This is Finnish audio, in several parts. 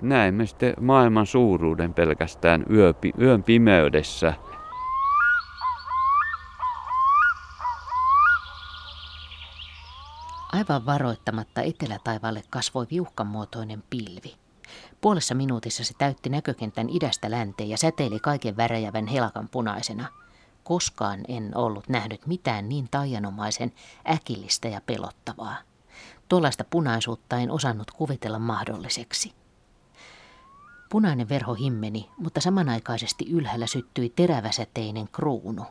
näemme sitten maailman suuruuden pelkästään yön pimeydessä. Aivan varoittamatta etelätaivaalle kasvoi viuhkamuotoinen pilvi. Puolessa minuutissa se täytti näkökentän idästä länteen ja säteili kaiken väräjävän helakan punaisena. Koskaan en ollut nähnyt mitään niin taianomaisen äkillistä ja pelottavaa. Tuollaista punaisuutta en osannut kuvitella mahdolliseksi. Punainen verho himmeni, mutta samanaikaisesti ylhäällä syttyi teräväsäteinen kruunu.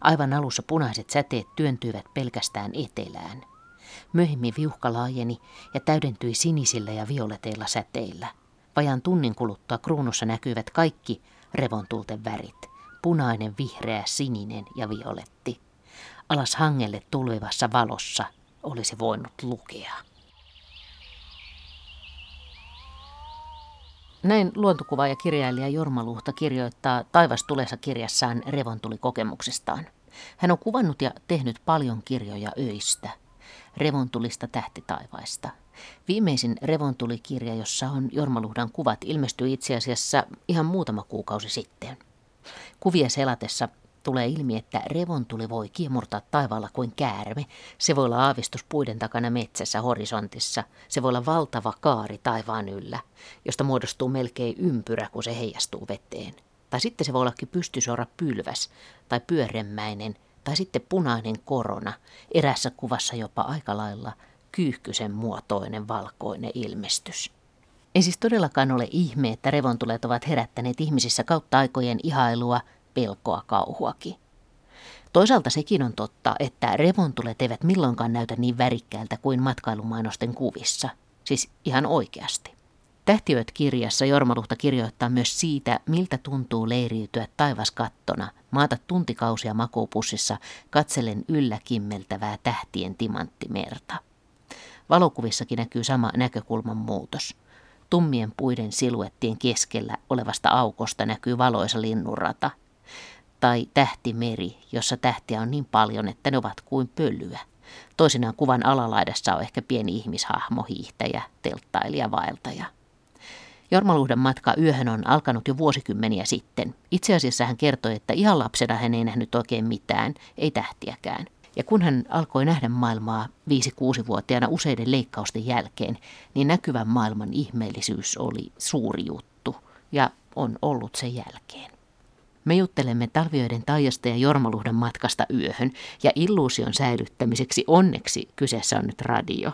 Aivan alussa punaiset säteet työntyivät pelkästään etelään. Myöhemmin viuhka laajeni ja täydentyi sinisillä ja violeteilla säteillä. Vajan tunnin kuluttua kruunussa näkyivät kaikki revontulten värit. Punainen, vihreä, sininen ja violetti. Alas hangelle tulvivassa valossa olisi voinut lukea. Näin luontokuvaaja kirjailija Jorma Luhta kirjoittaa Taivastulessa kirjassaan revontulikokemuksestaan. Hän on kuvannut ja tehnyt paljon kirjoja öistä. Revontulista tähtitaivaista. Viimeisin revontulikirja, jossa on Jorma Luhdan kuvat, ilmestyi itse asiassa ihan muutama kuukausi sitten. Kuvia selatessa tulee ilmi, että revontuli voi kiemurtaa taivaalla kuin käärme. Se voi olla aavistus puiden takana metsässä horisontissa. Se voi olla valtava kaari taivaan yllä, josta muodostuu melkein ympyrä, kun se heijastuu veteen. Tai sitten se voi ollakin pystysora pylväs tai pyöremmäinen tai sitten punainen korona, erässä kuvassa jopa aika lailla kyyhkysen muotoinen valkoinen ilmestys. Ei siis todellakaan ole ihme, että revontulet ovat herättäneet ihmisissä kautta aikojen ihailua – pelkoa kauhuakin. Toisaalta sekin on totta, että revontulet eivät milloinkaan näytä niin värikkäältä kuin matkailumainosten kuvissa. Siis ihan oikeasti. Tähtiöt-kirjassa Jormaluhta kirjoittaa myös siitä, miltä tuntuu leiriytyä taivaskattona, maata tuntikausia makuupussissa katsellen yllä kimmeltävää tähtien timanttimerta. Valokuvissakin näkyy sama näkökulman muutos. Tummien puiden siluettien keskellä olevasta aukosta näkyy valoisa linnunrata – tai tähtimeri, jossa tähtiä on niin paljon, että ne ovat kuin pölyä. Toisinaan kuvan alalaidassa on ehkä pieni ihmishahmo, hiihtäjä, telttailija, vaeltaja. Jormaluhden matka yöhön on alkanut jo vuosikymmeniä sitten. Itse asiassa hän kertoi, että ihan lapsena hän ei nähnyt oikein mitään, ei tähtiäkään. Ja kun hän alkoi nähdä maailmaa 5-6-vuotiaana useiden leikkausten jälkeen, niin näkyvän maailman ihmeellisyys oli suuri juttu ja on ollut sen jälkeen. Me juttelemme talvioiden taijasta ja Jormaluhdan matkasta yöhön, ja illuusion säilyttämiseksi onneksi kyseessä on nyt radio,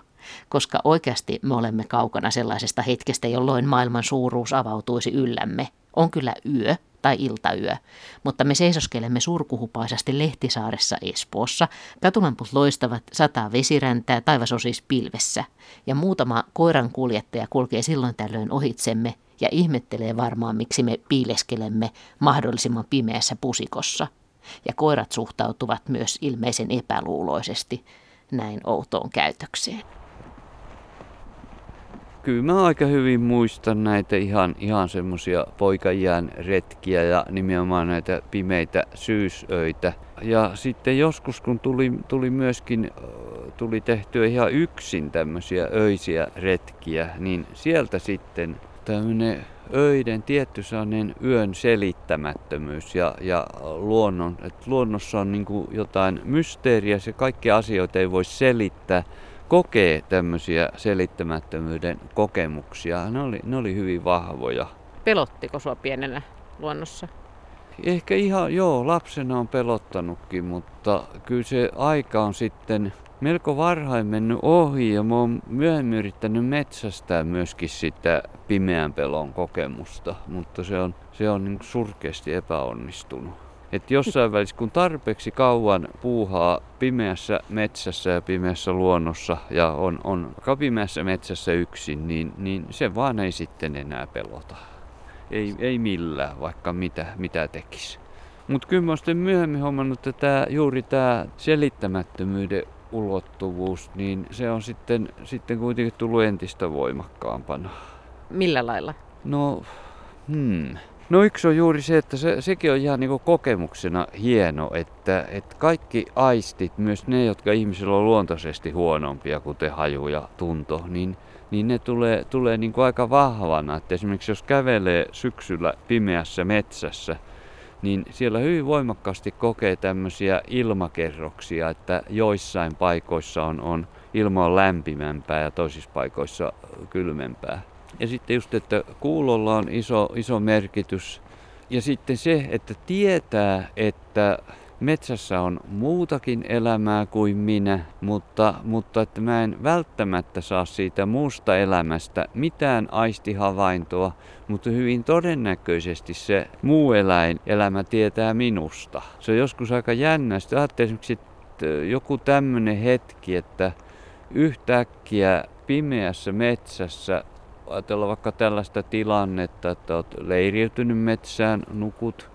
koska oikeasti me olemme kaukana sellaisesta hetkestä, jolloin maailman suuruus avautuisi yllämme. On kyllä yö tai iltayö, mutta me seisoskelemme surkuhupaisasti Lehtisaaressa Espoossa, katulamput loistavat, sataa vesiräntää, taivas on siis pilvessä, ja muutama koiran kuljettaja kulkee silloin tällöin ohitsemme, ja ihmettelee varmaan, miksi me piileskelemme mahdollisimman pimeässä pusikossa. Ja koirat suhtautuvat myös ilmeisen epäluuloisesti näin outoon käytökseen. Kyllä mä aika hyvin muistan näitä ihan, ihan semmosia poikajään retkiä ja nimenomaan näitä pimeitä syysöitä. Ja sitten joskus kun tuli, tuli myöskin tuli tehtyä ihan yksin tämmöisiä öisiä retkiä, niin sieltä sitten tämmöinen öiden tietty sellainen yön selittämättömyys ja, ja luonnon, että luonnossa on niin jotain mysteeriä, se kaikki asioita ei voi selittää, kokee tämmöisiä selittämättömyyden kokemuksia. Ne oli, ne oli hyvin vahvoja. Pelottiko sua pienenä luonnossa? Ehkä ihan, joo, lapsena on pelottanutkin, mutta kyllä se aika on sitten melko varhain mennyt ohi ja mä oon myöhemmin yrittänyt metsästää myöskin sitä pimeän pelon kokemusta, mutta se on, se on niin surkeasti epäonnistunut. Että jossain välissä, kun tarpeeksi kauan puuhaa pimeässä metsässä ja pimeässä luonnossa ja on, on pimeässä metsässä yksin, niin, niin se vaan ei sitten enää pelota. Ei, ei millään, vaikka mitä, mitä tekisi. Mutta kyllä mä sitten myöhemmin huomannut, että tää, juuri tämä selittämättömyyden ulottuvuus, niin se on sitten, sitten kuitenkin tullut entistä voimakkaampana. Millä lailla? No, hmm. No yksi on juuri se, että se, sekin on ihan niin kokemuksena hieno, että, että kaikki aistit, myös ne, jotka ihmisillä on luontaisesti huonompia, kuten haju ja tunto, niin, niin ne tulee, tulee niin kuin aika vahvana. Että esimerkiksi jos kävelee syksyllä pimeässä metsässä, niin siellä hyvin voimakkaasti kokee tämmöisiä ilmakerroksia, että joissain paikoissa on, on ilma on lämpimämpää ja toisissa paikoissa kylmempää. Ja sitten just, että kuulolla on iso, iso merkitys. Ja sitten se, että tietää, että metsässä on muutakin elämää kuin minä, mutta, mutta että mä en välttämättä saa siitä muusta elämästä mitään aistihavaintoa, mutta hyvin todennäköisesti se muu eläin elämä tietää minusta. Se on joskus aika jännä. Sitten esimerkiksi että joku tämmöinen hetki, että yhtäkkiä pimeässä metsässä ajatellaan vaikka tällaista tilannetta, että olet leiriytynyt metsään, nukut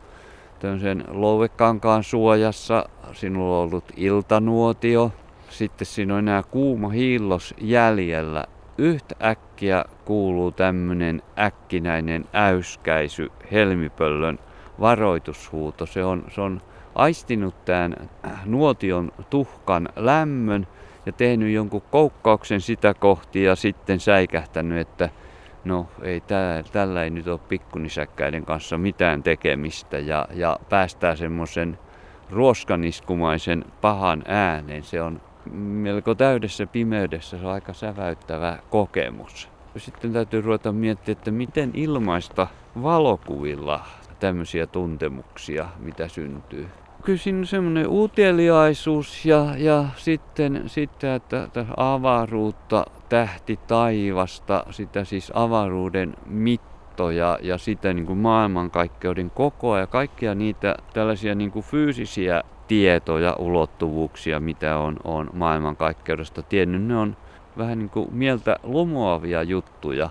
tämmöisen louvekankaan suojassa. Sinulla on ollut iltanuotio. Sitten siinä on enää kuuma hiillos jäljellä. Yhtäkkiä kuuluu tämmöinen äkkinäinen äyskäisy, helmipöllön varoitushuuto. Se on, se on aistinut tämän nuotion tuhkan lämmön ja tehnyt jonkun koukkauksen sitä kohti ja sitten säikähtänyt, että no ei tää, tällä ei nyt ole pikkunisäkkäiden kanssa mitään tekemistä ja, ja päästää semmoisen ruoskaniskumaisen pahan äänen. Se on melko täydessä pimeydessä, se on aika säväyttävä kokemus. Sitten täytyy ruveta miettiä, että miten ilmaista valokuvilla tämmöisiä tuntemuksia, mitä syntyy kyllä siinä semmoinen uteliaisuus ja, ja sitten, sitten että, että avaruutta, tähti taivasta, sitä siis avaruuden mittoja ja sitä niin kuin maailmankaikkeuden kokoa ja kaikkia niitä tällaisia niin kuin fyysisiä tietoja, ulottuvuuksia, mitä on, on maailmankaikkeudesta tiennyt, ne on vähän niin kuin mieltä lumoavia juttuja.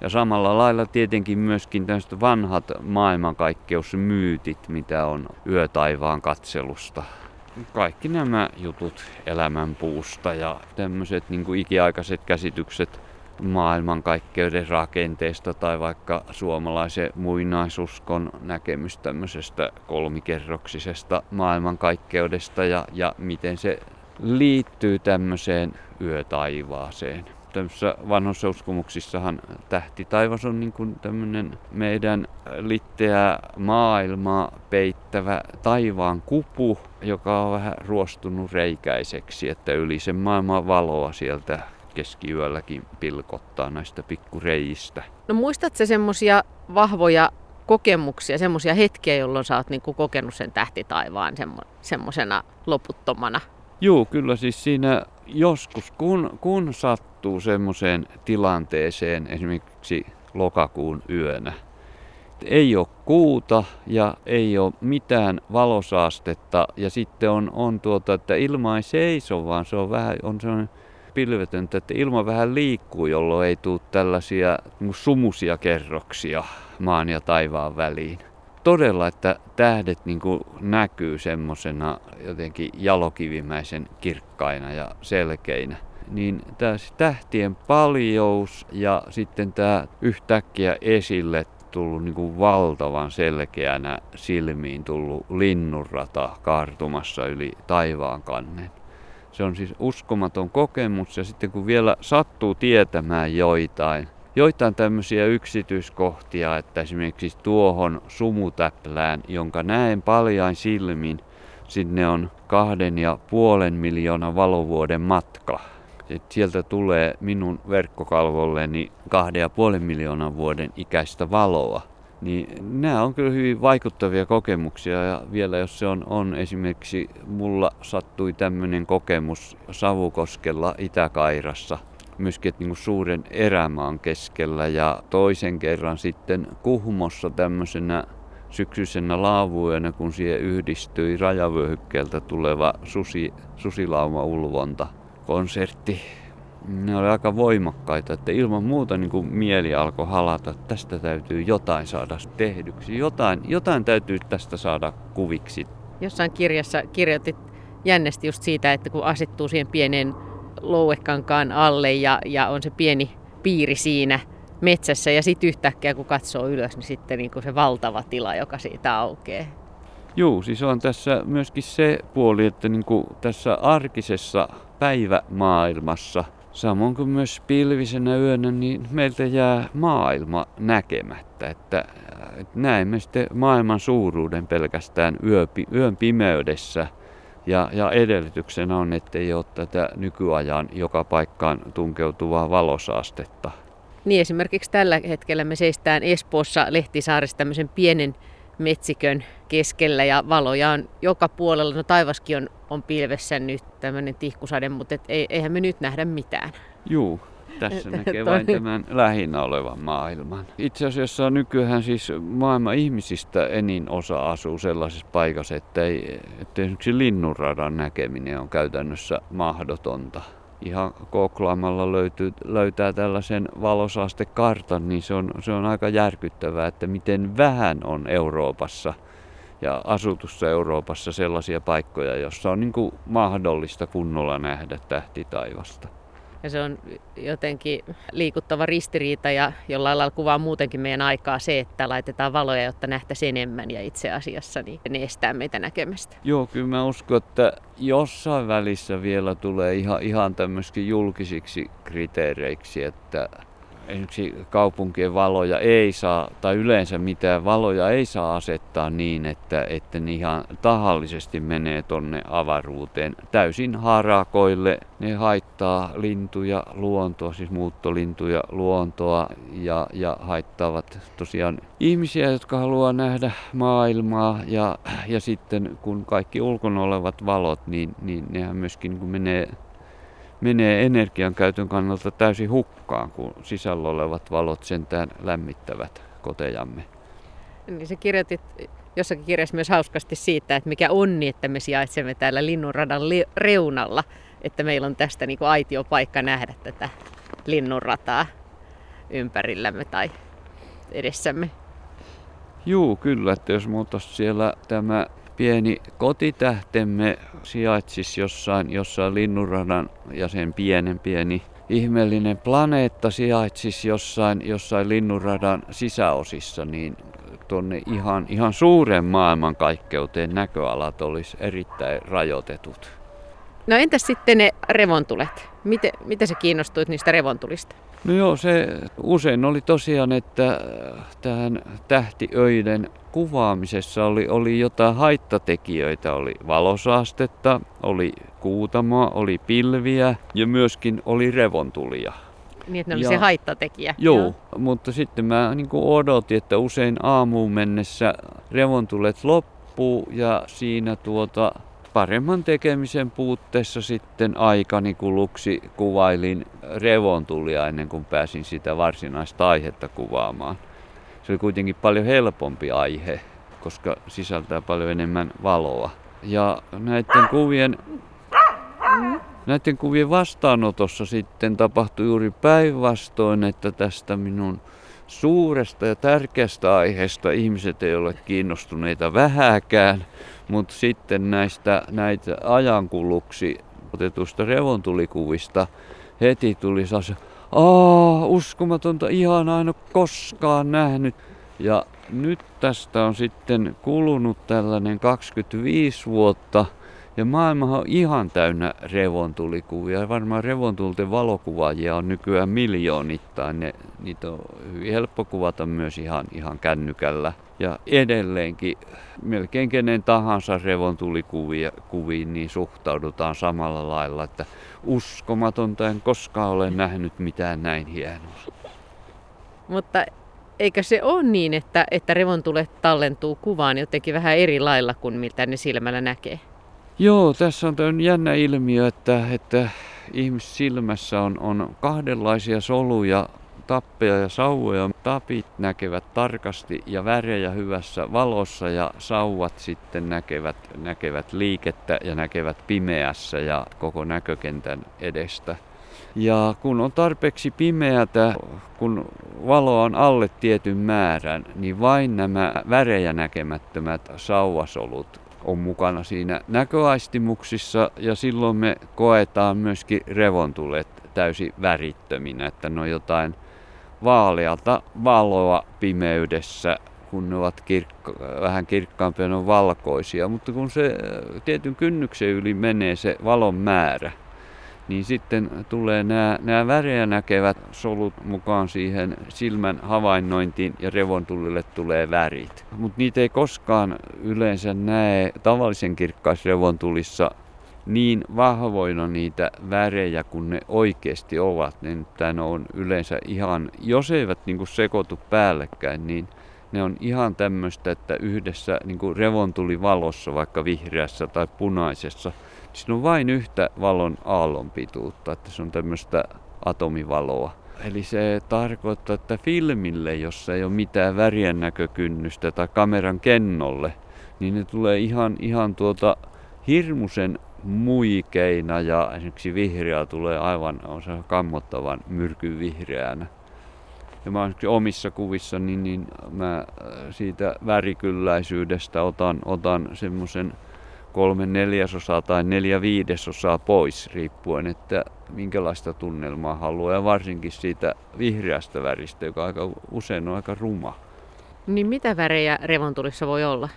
Ja samalla lailla tietenkin myöskin tämmöiset vanhat maailmankaikkeusmyytit, mitä on yötaivaan katselusta. Kaikki nämä jutut elämänpuusta ja tämmöiset niin ikiaikaiset käsitykset maailmankaikkeuden rakenteesta tai vaikka suomalaisen muinaisuskon näkemys tämmöisestä kolmikerroksisesta maailmankaikkeudesta ja, ja miten se liittyy tämmöiseen yötaivaaseen tämmöisissä vanhoissa uskomuksissahan tähti taivas on niin kuin tämmöinen meidän litteä maailmaa peittävä taivaan kupu, joka on vähän ruostunut reikäiseksi, että yli sen maailman valoa sieltä keskiyölläkin pilkottaa näistä pikkureijistä. No muistatko semmoisia vahvoja kokemuksia, semmoisia hetkiä, jolloin sä oot niinku kokenut sen tähtitaivaan semmo- semmoisena loputtomana? Joo, kyllä siis siinä joskus, kun, kun sattuu semmoiseen tilanteeseen, esimerkiksi lokakuun yönä, ei ole kuuta ja ei ole mitään valosaastetta ja sitten on, on tuota, että ilma ei seiso, vaan se on vähän, on sellainen pilvetöntä, että ilma vähän liikkuu, jolloin ei tule tällaisia niin sumusia kerroksia maan ja taivaan väliin todella, että tähdet niin kuin näkyy semmoisena jotenkin jalokivimäisen kirkkaina ja selkeinä. Niin tämä tähtien paljous ja sitten tämä yhtäkkiä esille tullut niin kuin valtavan selkeänä silmiin tullut linnunrata kaartumassa yli taivaan kannen. Se on siis uskomaton kokemus ja sitten kun vielä sattuu tietämään joitain, joitain tämmöisiä yksityiskohtia, että esimerkiksi tuohon sumutäplään, jonka näen paljain silmin, sinne on kahden ja puolen miljoonan valovuoden matka. Et sieltä tulee minun verkkokalvolleni kahden ja puolen miljoonan vuoden ikäistä valoa. Niin nämä on kyllä hyvin vaikuttavia kokemuksia ja vielä jos se on, on esimerkiksi mulla sattui tämmöinen kokemus Savukoskella Itä-Kairassa myöskin niin kuin suuren erämaan keskellä ja toisen kerran sitten Kuhmossa tämmöisenä syksyisenä laavuena, kun siihen yhdistyi rajavyöhykkeeltä tuleva susi, susilauma-ulvonta konsertti. Ne oli aika voimakkaita, että ilman muuta niin kuin mieli alkoi halata, että tästä täytyy jotain saada tehdyksi. Jotain, jotain täytyy tästä saada kuviksi. Jossain kirjassa kirjoitit jännästi just siitä, että kun asettuu siihen pieneen louekankaan alle ja, ja on se pieni piiri siinä metsässä ja sitten yhtäkkiä kun katsoo ylös, niin sitten niin kuin se valtava tila, joka siitä aukeaa. Joo, siis on tässä myöskin se puoli, että niin kuin tässä arkisessa päivämaailmassa samoin kuin myös pilvisenä yönä, niin meiltä jää maailma näkemättä. Että, että näemme sitten maailman suuruuden pelkästään yöpi, yön pimeydessä. Ja, ja edellytyksenä on, ettei ole tätä nykyajan joka paikkaan tunkeutuvaa valosaastetta. Niin esimerkiksi tällä hetkellä me seistään Espoossa Lehtisaaressa tämmöisen pienen metsikön keskellä ja valoja on joka puolella. No taivaskin on, on pilvessä nyt tämmöinen tihkusade, mutta et ei, eihän me nyt nähdä mitään. Juu, tässä näkee vain tämän lähinnä olevan maailman. Itse asiassa nykyään siis maailman ihmisistä enin osa asuu sellaisessa paikassa, että, ei, että esimerkiksi linnunradan näkeminen on käytännössä mahdotonta ihan koklaamalla löytyy, löytää tällaisen valosaastekartan, niin se on, se on aika järkyttävää, että miten vähän on Euroopassa ja asutussa Euroopassa sellaisia paikkoja, jossa on niin mahdollista kunnolla nähdä tähtitaivasta. Ja se on jotenkin liikuttava ristiriita ja jollain lailla kuvaa muutenkin meidän aikaa se, että laitetaan valoja, jotta nähtäisiin enemmän ja itse asiassa niin ne estää meitä näkemästä. Joo, kyllä mä uskon, että jossain välissä vielä tulee ihan, ihan tämmöisikin julkisiksi kriteereiksi, että esimerkiksi kaupunkien valoja ei saa, tai yleensä mitään valoja ei saa asettaa niin, että, että ne ihan tahallisesti menee tonne avaruuteen täysin harakoille. Ne haittaa lintuja, luontoa, siis muuttolintuja, luontoa ja, ja haittaavat tosiaan ihmisiä, jotka haluaa nähdä maailmaa ja, ja sitten kun kaikki ulkona olevat valot, niin, niin nehän myöskin kun menee menee energian käytön kannalta täysin hukkaan, kun sisällä olevat valot sentään lämmittävät kotejamme. Niin se kirjoitit jossakin kirjassa myös hauskasti siitä, että mikä onni, että me sijaitsemme täällä linnunradan reunalla, että meillä on tästä niin kuin aitiopaikka nähdä tätä linnunrataa ympärillämme tai edessämme. Juu, kyllä, että jos muutos siellä tämä pieni kotitähtemme sijaitsisi jossain, jossain linnunradan ja sen pienen pieni ihmeellinen planeetta sijaitsisi jossain, jossain linnunradan sisäosissa, niin tuonne ihan, ihan suuren maailmankaikkeuteen näköalat olisi erittäin rajoitetut. No entäs sitten ne revontulet? Miten, miten sä kiinnostuit niistä revontulista? No joo, se usein oli tosiaan, että tähän tähtiöiden kuvaamisessa oli, oli jotain haittatekijöitä. Oli valosaastetta, oli kuutamoa, oli pilviä ja myöskin oli revontulia. Niin, että ne oli ja, se haittatekijä. Joo, joo. mutta sitten mä niin odotin, että usein aamuun mennessä revontulet loppuu ja siinä tuota paremman tekemisen puutteessa sitten aikani kuluksi kuvailin revontulia ennen kuin pääsin sitä varsinaista aihetta kuvaamaan. Se oli kuitenkin paljon helpompi aihe, koska sisältää paljon enemmän valoa. Ja näiden kuvien, näiden kuvien vastaanotossa sitten tapahtui juuri päinvastoin, että tästä minun suuresta ja tärkeästä aiheesta ihmiset ei ole kiinnostuneita vähäkään, mutta sitten näistä näitä ajankuluksi otetusta revontulikuvista heti tuli sellaisia, Aa, uskomatonta, ihanaa, en ole koskaan nähnyt. Ja nyt tästä on sitten kulunut tällainen 25 vuotta ja maailma on ihan täynnä revontulikuvia. Varmaan revontulten valokuvaajia on nykyään miljoonittain. Ne, niitä on hyvin helppo kuvata myös ihan, ihan kännykällä. Ja edelleenkin melkein kenen tahansa revontulikuviin niin suhtaudutaan samalla lailla, että uskomatonta en koskaan ole nähnyt mitään näin hienoa. Mutta eikö se ole niin, että, että revontulet tallentuu kuvaan jotenkin vähän eri lailla kuin miltä ne silmällä näkee? Joo, tässä on tämmöinen jännä ilmiö, että, että ihmissilmässä on, on kahdenlaisia soluja, tappeja ja sauvoja. Tapit näkevät tarkasti ja värejä hyvässä valossa ja sauvat sitten näkevät, näkevät liikettä ja näkevät pimeässä ja koko näkökentän edestä. Ja kun on tarpeeksi pimeätä, kun valoa on alle tietyn määrän, niin vain nämä värejä näkemättömät sauvasolut on mukana siinä näköaistimuksissa ja silloin me koetaan myöskin revontulet täysin värittöminä, että ne on jotain vaalealta valoa pimeydessä, kun ne ovat kirkka, vähän kirkkaampia, ne on valkoisia. Mutta kun se tietyn kynnyksen yli menee se valon määrä, niin sitten tulee nämä, nämä värejä näkevät solut mukaan siihen silmän havainnointiin ja revontulille tulee värit. Mutta niitä ei koskaan yleensä näe tavallisen kirkkaisrevontulissa niin vahvoina niitä värejä kuin ne oikeasti ovat. Ne on yleensä ihan, jos eivät niin kuin sekoitu päällekkäin, niin ne on ihan tämmöistä, että yhdessä niin kuin revontulivalossa, vaikka vihreässä tai punaisessa, siinä on vain yhtä valon aallon pituutta, että se on tämmöistä atomivaloa. Eli se tarkoittaa, että filmille, jossa ei ole mitään värien näkökynnystä tai kameran kennolle, niin ne tulee ihan, ihan tuota hirmuisen muikeina ja esimerkiksi vihreä tulee aivan on se kammottavan myrkyn vihreänä. Ja mä omissa kuvissa, niin, niin mä äh, siitä värikylläisyydestä otan, otan semmoisen kolme neljäsosaa tai neljä viidesosaa pois, riippuen, että minkälaista tunnelmaa haluaa. Ja varsinkin siitä vihreästä väristä, joka aika usein on aika ruma. Niin mitä värejä revontulissa voi olla?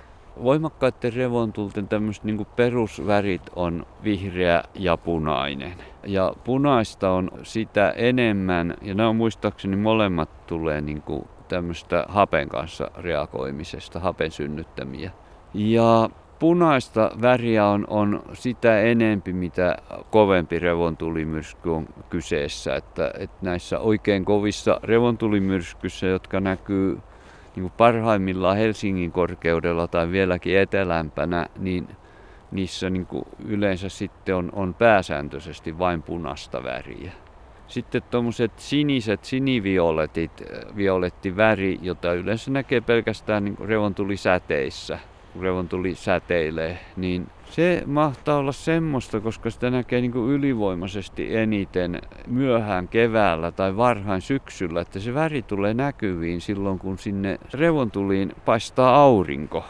Voimakkaiden revontulten tämmöiset niin perusvärit on vihreä ja punainen. Ja punaista on sitä enemmän, ja nämä on muistaakseni molemmat tulee niin kuin tämmöistä hapen kanssa reagoimisesta, hapen synnyttämiä. Ja punaista väriä on, on sitä enempi, mitä kovempi revontulimyrsky on kyseessä. Että, että näissä oikein kovissa revontulimyrskyssä, jotka näkyy niin kuin parhaimmillaan Helsingin korkeudella tai vieläkin etelämpänä, niin niissä niin kuin yleensä sitten on, on pääsääntöisesti vain punaista väriä. Sitten tuommoiset siniset, sinivioletit, violetti väri, jota yleensä näkee pelkästään niin revontulisäteissä, kun revontuli säteilee, niin se mahtaa olla semmoista, koska sitä näkee niin kuin ylivoimaisesti eniten myöhään keväällä tai varhain syksyllä, että se väri tulee näkyviin silloin, kun sinne revontuliin paistaa aurinko.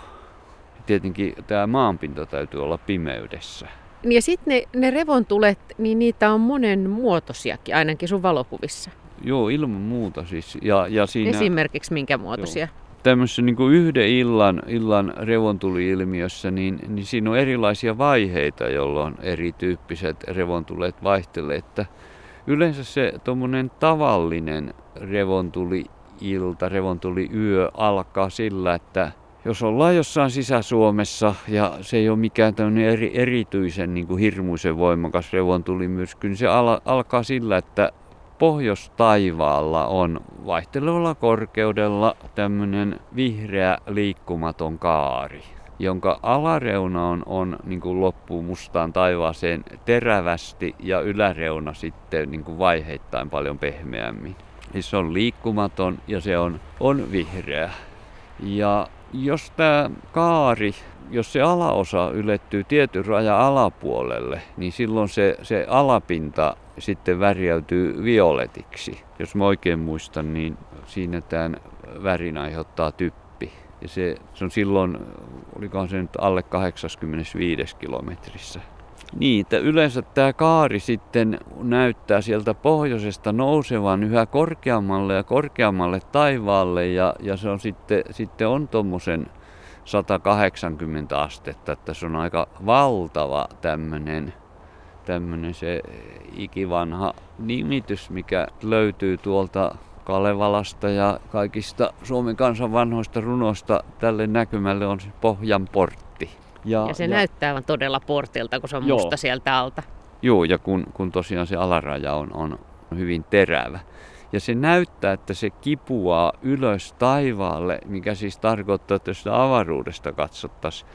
Tietenkin tämä maanpinta täytyy olla pimeydessä. Ja sitten ne, ne revontulet, niin niitä on monen muotoisiakin, ainakin sun valokuvissa. Joo, ilman muuta siis. Ja, ja siinä, Esimerkiksi minkä muotoisia? Joo tämmöisessä niin kuin yhden illan, illan revontuli-ilmiössä, niin, niin siinä on erilaisia vaiheita, jolloin erityyppiset revontulet vaihtelee. Että yleensä se tuommoinen tavallinen revontuli-ilta, revontuli-yö alkaa sillä, että jos ollaan jossain Sisä-Suomessa ja se ei ole mikään tämmöinen eri, erityisen niin kuin hirmuisen voimakas revontulimyrsky, niin se al- alkaa sillä, että pohjoistaivaalla on vaihtelevalla korkeudella tämmöinen vihreä liikkumaton kaari, jonka alareuna on, on niin kuin loppuu mustaan taivaaseen terävästi ja yläreuna sitten niin kuin vaiheittain paljon pehmeämmin. Siis se on liikkumaton ja se on, on vihreä. Ja jos tämä kaari jos se alaosa ylettyy tietyn rajan alapuolelle, niin silloin se, se alapinta sitten värjäytyy violetiksi. Jos mä oikein muistan, niin siinä tämän värin aiheuttaa typpi. Ja se, se on silloin, olikohan se nyt alle 85 kilometrissä. Niin, että yleensä tämä kaari sitten näyttää sieltä pohjoisesta nousevan yhä korkeammalle ja korkeammalle taivaalle ja, ja se on sitten, sitten on tuommoisen 180 astetta, että se on aika valtava tämmöinen tämmöinen se ikivanha nimitys, mikä löytyy tuolta Kalevalasta ja kaikista Suomen kansan vanhoista runoista tälle näkymälle on se Pohjan portti. Ja, ja se ja, näyttää vaan todella portilta, kun se on joo, musta sieltä alta. Joo, ja kun, kun tosiaan se alaraja on, on hyvin terävä. Ja se näyttää, että se kipuaa ylös taivaalle, mikä siis tarkoittaa, että jos avaruudesta katsottaisiin,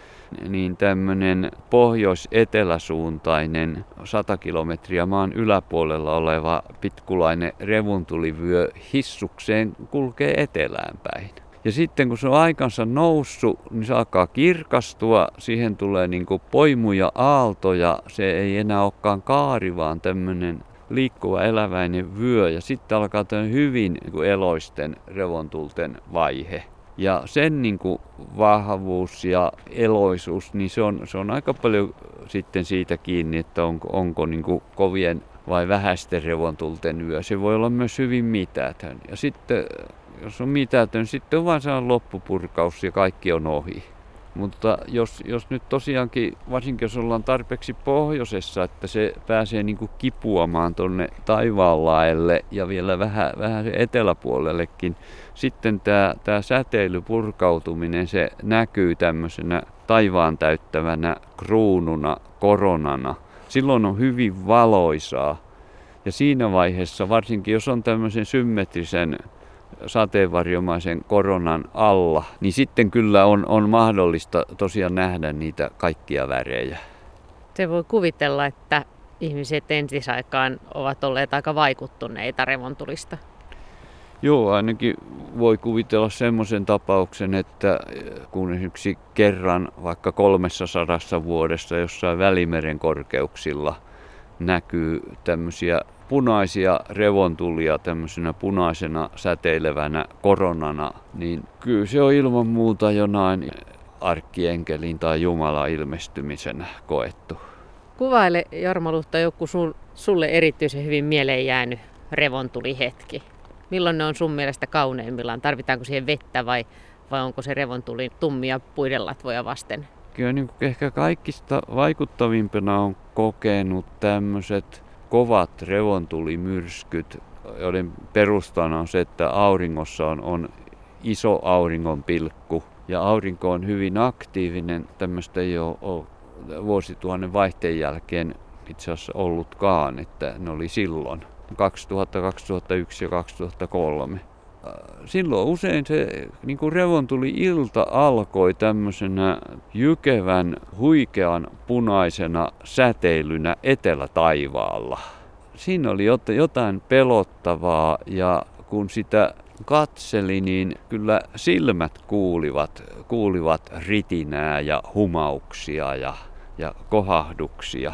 niin tämmöinen pohjois-eteläsuuntainen 100 kilometriä maan yläpuolella oleva pitkulainen revuntulivyö hissukseen kulkee etelään päin. Ja sitten kun se on aikansa noussut, niin se alkaa kirkastua, siihen tulee niin poimuja aaltoja, se ei enää olekaan kaari, vaan tämmöinen liikkuva eläväinen vyö ja sitten alkaa tämän hyvin niin kuin eloisten revontulten vaihe. Ja sen niin kuin vahvuus ja eloisuus, niin se on, se on aika paljon sitten siitä kiinni, että onko, onko niin kuin kovien vai vähäisten revontulten yö. Se voi olla myös hyvin mitätön. Ja sitten, jos on mitätön, sitten on vain sellainen loppupurkaus ja kaikki on ohi. Mutta jos, jos nyt tosiaankin, varsinkin jos ollaan tarpeeksi pohjoisessa, että se pääsee niin kuin kipuamaan tuonne taivaanlaelle ja vielä vähän, vähän eteläpuolellekin, sitten tämä, tämä säteily, purkautuminen, se näkyy tämmöisenä taivaan täyttävänä kruununa, koronana. Silloin on hyvin valoisaa. Ja siinä vaiheessa, varsinkin jos on tämmöisen symmetrisen sateenvarjomaisen koronan alla, niin sitten kyllä on, on mahdollista tosiaan nähdä niitä kaikkia värejä. Se voi kuvitella, että ihmiset entisaikaan ovat olleet aika vaikuttuneita revontulista. Joo, ainakin voi kuvitella semmoisen tapauksen, että kun esimerkiksi kerran vaikka 300 vuodessa jossain Välimeren korkeuksilla näkyy tämmöisiä punaisia revontulia tämmöisenä punaisena säteilevänä koronana, niin kyllä se on ilman muuta jonain arkkienkelin tai Jumala ilmestymisenä koettu. Kuvaile Jarmo Luhta joku sul, sulle erityisen hyvin mieleen jäänyt revontulihetki. Milloin ne on sun mielestä kauneimmillaan? Tarvitaanko siihen vettä vai, vai onko se revontuli tummia puiden latvoja vasten? Kyllä niin ehkä kaikista vaikuttavimpina on kokenut tämmöiset kovat revontulimyrskyt, joiden perustana on se, että auringossa on, on iso auringonpilkku ja aurinko on hyvin aktiivinen. Tämmöistä ei ole, ole vuosituhannen vaihteen jälkeen itse asiassa ollutkaan, että ne oli silloin. 2000, 2001 ja 2003 silloin usein se niin kuin revontuli ilta alkoi tämmöisenä jykevän, huikean punaisena säteilynä etelätaivaalla. Siinä oli jotain pelottavaa ja kun sitä katseli, niin kyllä silmät kuulivat, kuulivat ritinää ja humauksia ja, ja kohahduksia.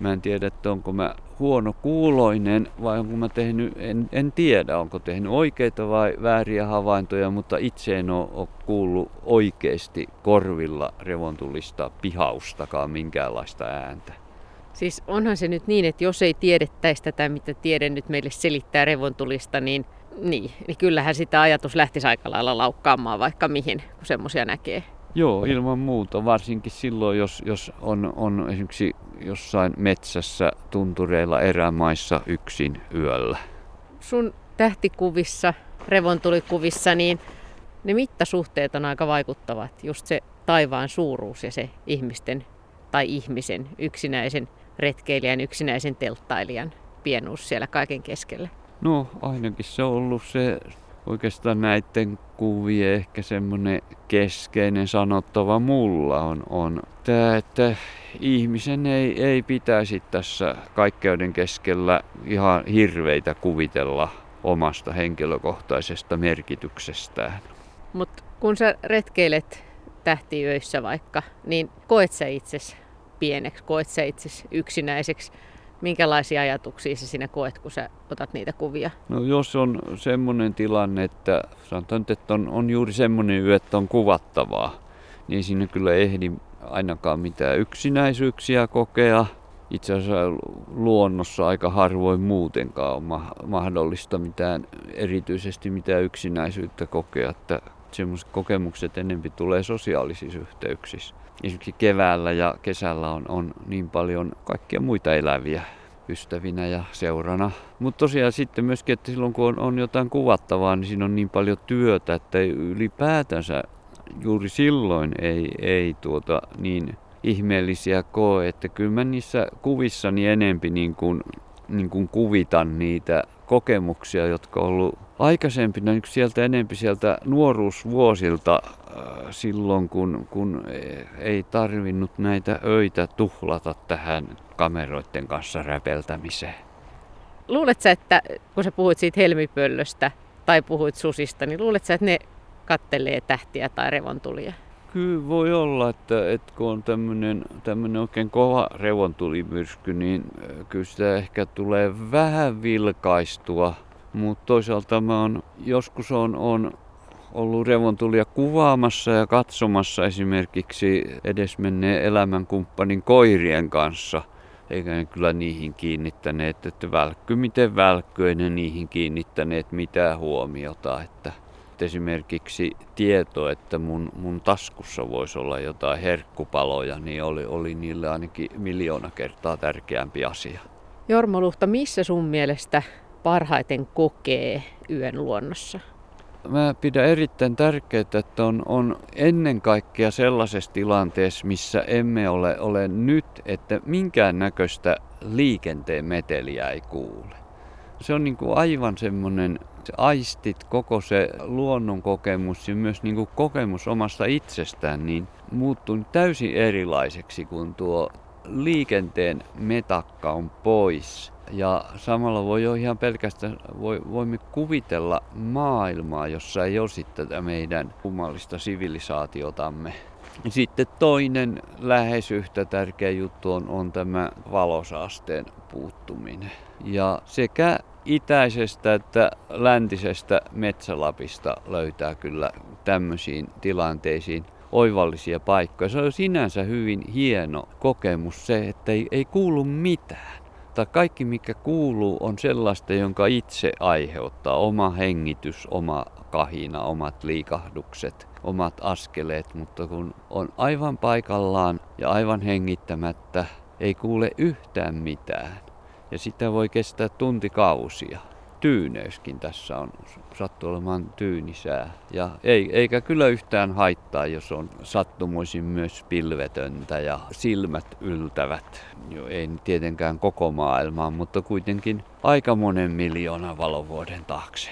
Mä en tiedä, että onko mä huono kuuloinen vai onko mä tehnyt, en, en tiedä, onko tehnyt oikeita vai vääriä havaintoja, mutta itse en ole, ole kuullut oikeasti korvilla revontulista pihaustakaan minkäänlaista ääntä. Siis onhan se nyt niin, että jos ei tiedettäisi tätä, mitä tiede nyt meille selittää revontulista, niin, niin, niin kyllähän sitä ajatus lähtisi aika lailla laukkaamaan vaikka mihin, kun semmoisia näkee. Joo, ilman muuta. Varsinkin silloin, jos, jos on, on esimerkiksi jossain metsässä, tuntureilla, erämaissa yksin yöllä. Sun tähtikuvissa, revontulikuvissa, niin ne mittasuhteet on aika vaikuttavat. Just se taivaan suuruus ja se ihmisten tai ihmisen, yksinäisen retkeilijän, yksinäisen telttailijan pienuus siellä kaiken keskellä. No ainakin se on ollut se oikeastaan näiden kuvien ehkä semmoinen keskeinen sanottava mulla on, on tämä, että ihmisen ei, ei pitäisi tässä kaikkeuden keskellä ihan hirveitä kuvitella omasta henkilökohtaisesta merkityksestään. Mutta kun sä retkeilet tähtiyöissä vaikka, niin koet sä itses pieneksi, koet sä itses yksinäiseksi? Minkälaisia ajatuksia sä siinä koet, kun sä otat niitä kuvia? No jos on semmoinen tilanne, että sanotaan, että on, on juuri semmoinen yö, että on kuvattavaa, niin siinä kyllä ehdi ainakaan mitään yksinäisyyksiä kokea. Itse asiassa luonnossa aika harvoin muutenkaan on mahdollista mitään, erityisesti mitään yksinäisyyttä kokea, että semmoiset kokemukset enempi tulee sosiaalisissa yhteyksissä. Esimerkiksi keväällä ja kesällä on, on niin paljon kaikkia muita eläviä ystävinä ja seurana. Mutta tosiaan sitten myöskin, että silloin kun on, on jotain kuvattavaa, niin siinä on niin paljon työtä, että ylipäätänsä juuri silloin ei, ei tuota niin ihmeellisiä koe, että kyllä mä niissä kuvissani enempi niin kuin, niin kuin kuvitan niitä kokemuksia, jotka on ollut aikaisempina niin sieltä enempi sieltä nuoruusvuosilta äh, silloin, kun, kun ei tarvinnut näitä öitä tuhlata tähän kameroiden kanssa räpeltämiseen. Luuletko että kun sä puhuit siitä helmipöllöstä tai puhuit susista, niin luuletko että ne kattelee tähtiä tai revontulia? Kyllä voi olla, että, että kun on tämmöinen oikein kova revontulimyrsky, niin äh, kyllä sitä ehkä tulee vähän vilkaistua. Mutta toisaalta mä on, joskus on, on ollut revontulia kuvaamassa ja katsomassa esimerkiksi edesmenneen elämänkumppanin koirien kanssa. Eikä ne kyllä niihin kiinnittäneet, että välkky miten välkky, ei ne niihin kiinnittäneet mitään huomiota. Että esimerkiksi tieto, että mun, mun taskussa voisi olla jotain herkkupaloja, niin oli, oli niille ainakin miljoona kertaa tärkeämpi asia. Jormo Luhta, missä sun mielestä parhaiten kokee yön luonnossa? Mä pidän erittäin tärkeää, että on, on ennen kaikkea sellaisessa tilanteessa, missä emme ole, ole nyt, että minkään näköistä liikenteen meteliä ei kuule. Se on niin kuin aivan semmoinen se aistit, koko se luonnon kokemus ja myös niin kuin kokemus omasta itsestään, niin muuttuu täysin erilaiseksi, kun tuo liikenteen metakka on pois. Ja samalla voi jo ihan pelkästään, voi, voimme kuvitella maailmaa, jossa ei ole sitten tätä meidän kummallista sivilisaatiotamme. Sitten toinen lähes yhtä tärkeä juttu on, on tämä valosaasteen puuttuminen. Ja sekä itäisestä että läntisestä Metsälapista löytää kyllä tämmöisiin tilanteisiin oivallisia paikkoja. Se on sinänsä hyvin hieno kokemus se, että ei, ei kuulu mitään. Tai kaikki mikä kuuluu on sellaista, jonka itse aiheuttaa. Oma hengitys, oma kahina, omat liikahdukset, omat askeleet. Mutta kun on aivan paikallaan ja aivan hengittämättä, ei kuule yhtään mitään ja sitä voi kestää tuntikausia. Tyyneyskin tässä on, sattuu olemaan tyynisää. Ja ei, eikä kyllä yhtään haittaa, jos on sattumoisin myös pilvetöntä ja silmät yltävät. Jo, ei tietenkään koko maailmaan, mutta kuitenkin aika monen miljoonan valovuoden taakse.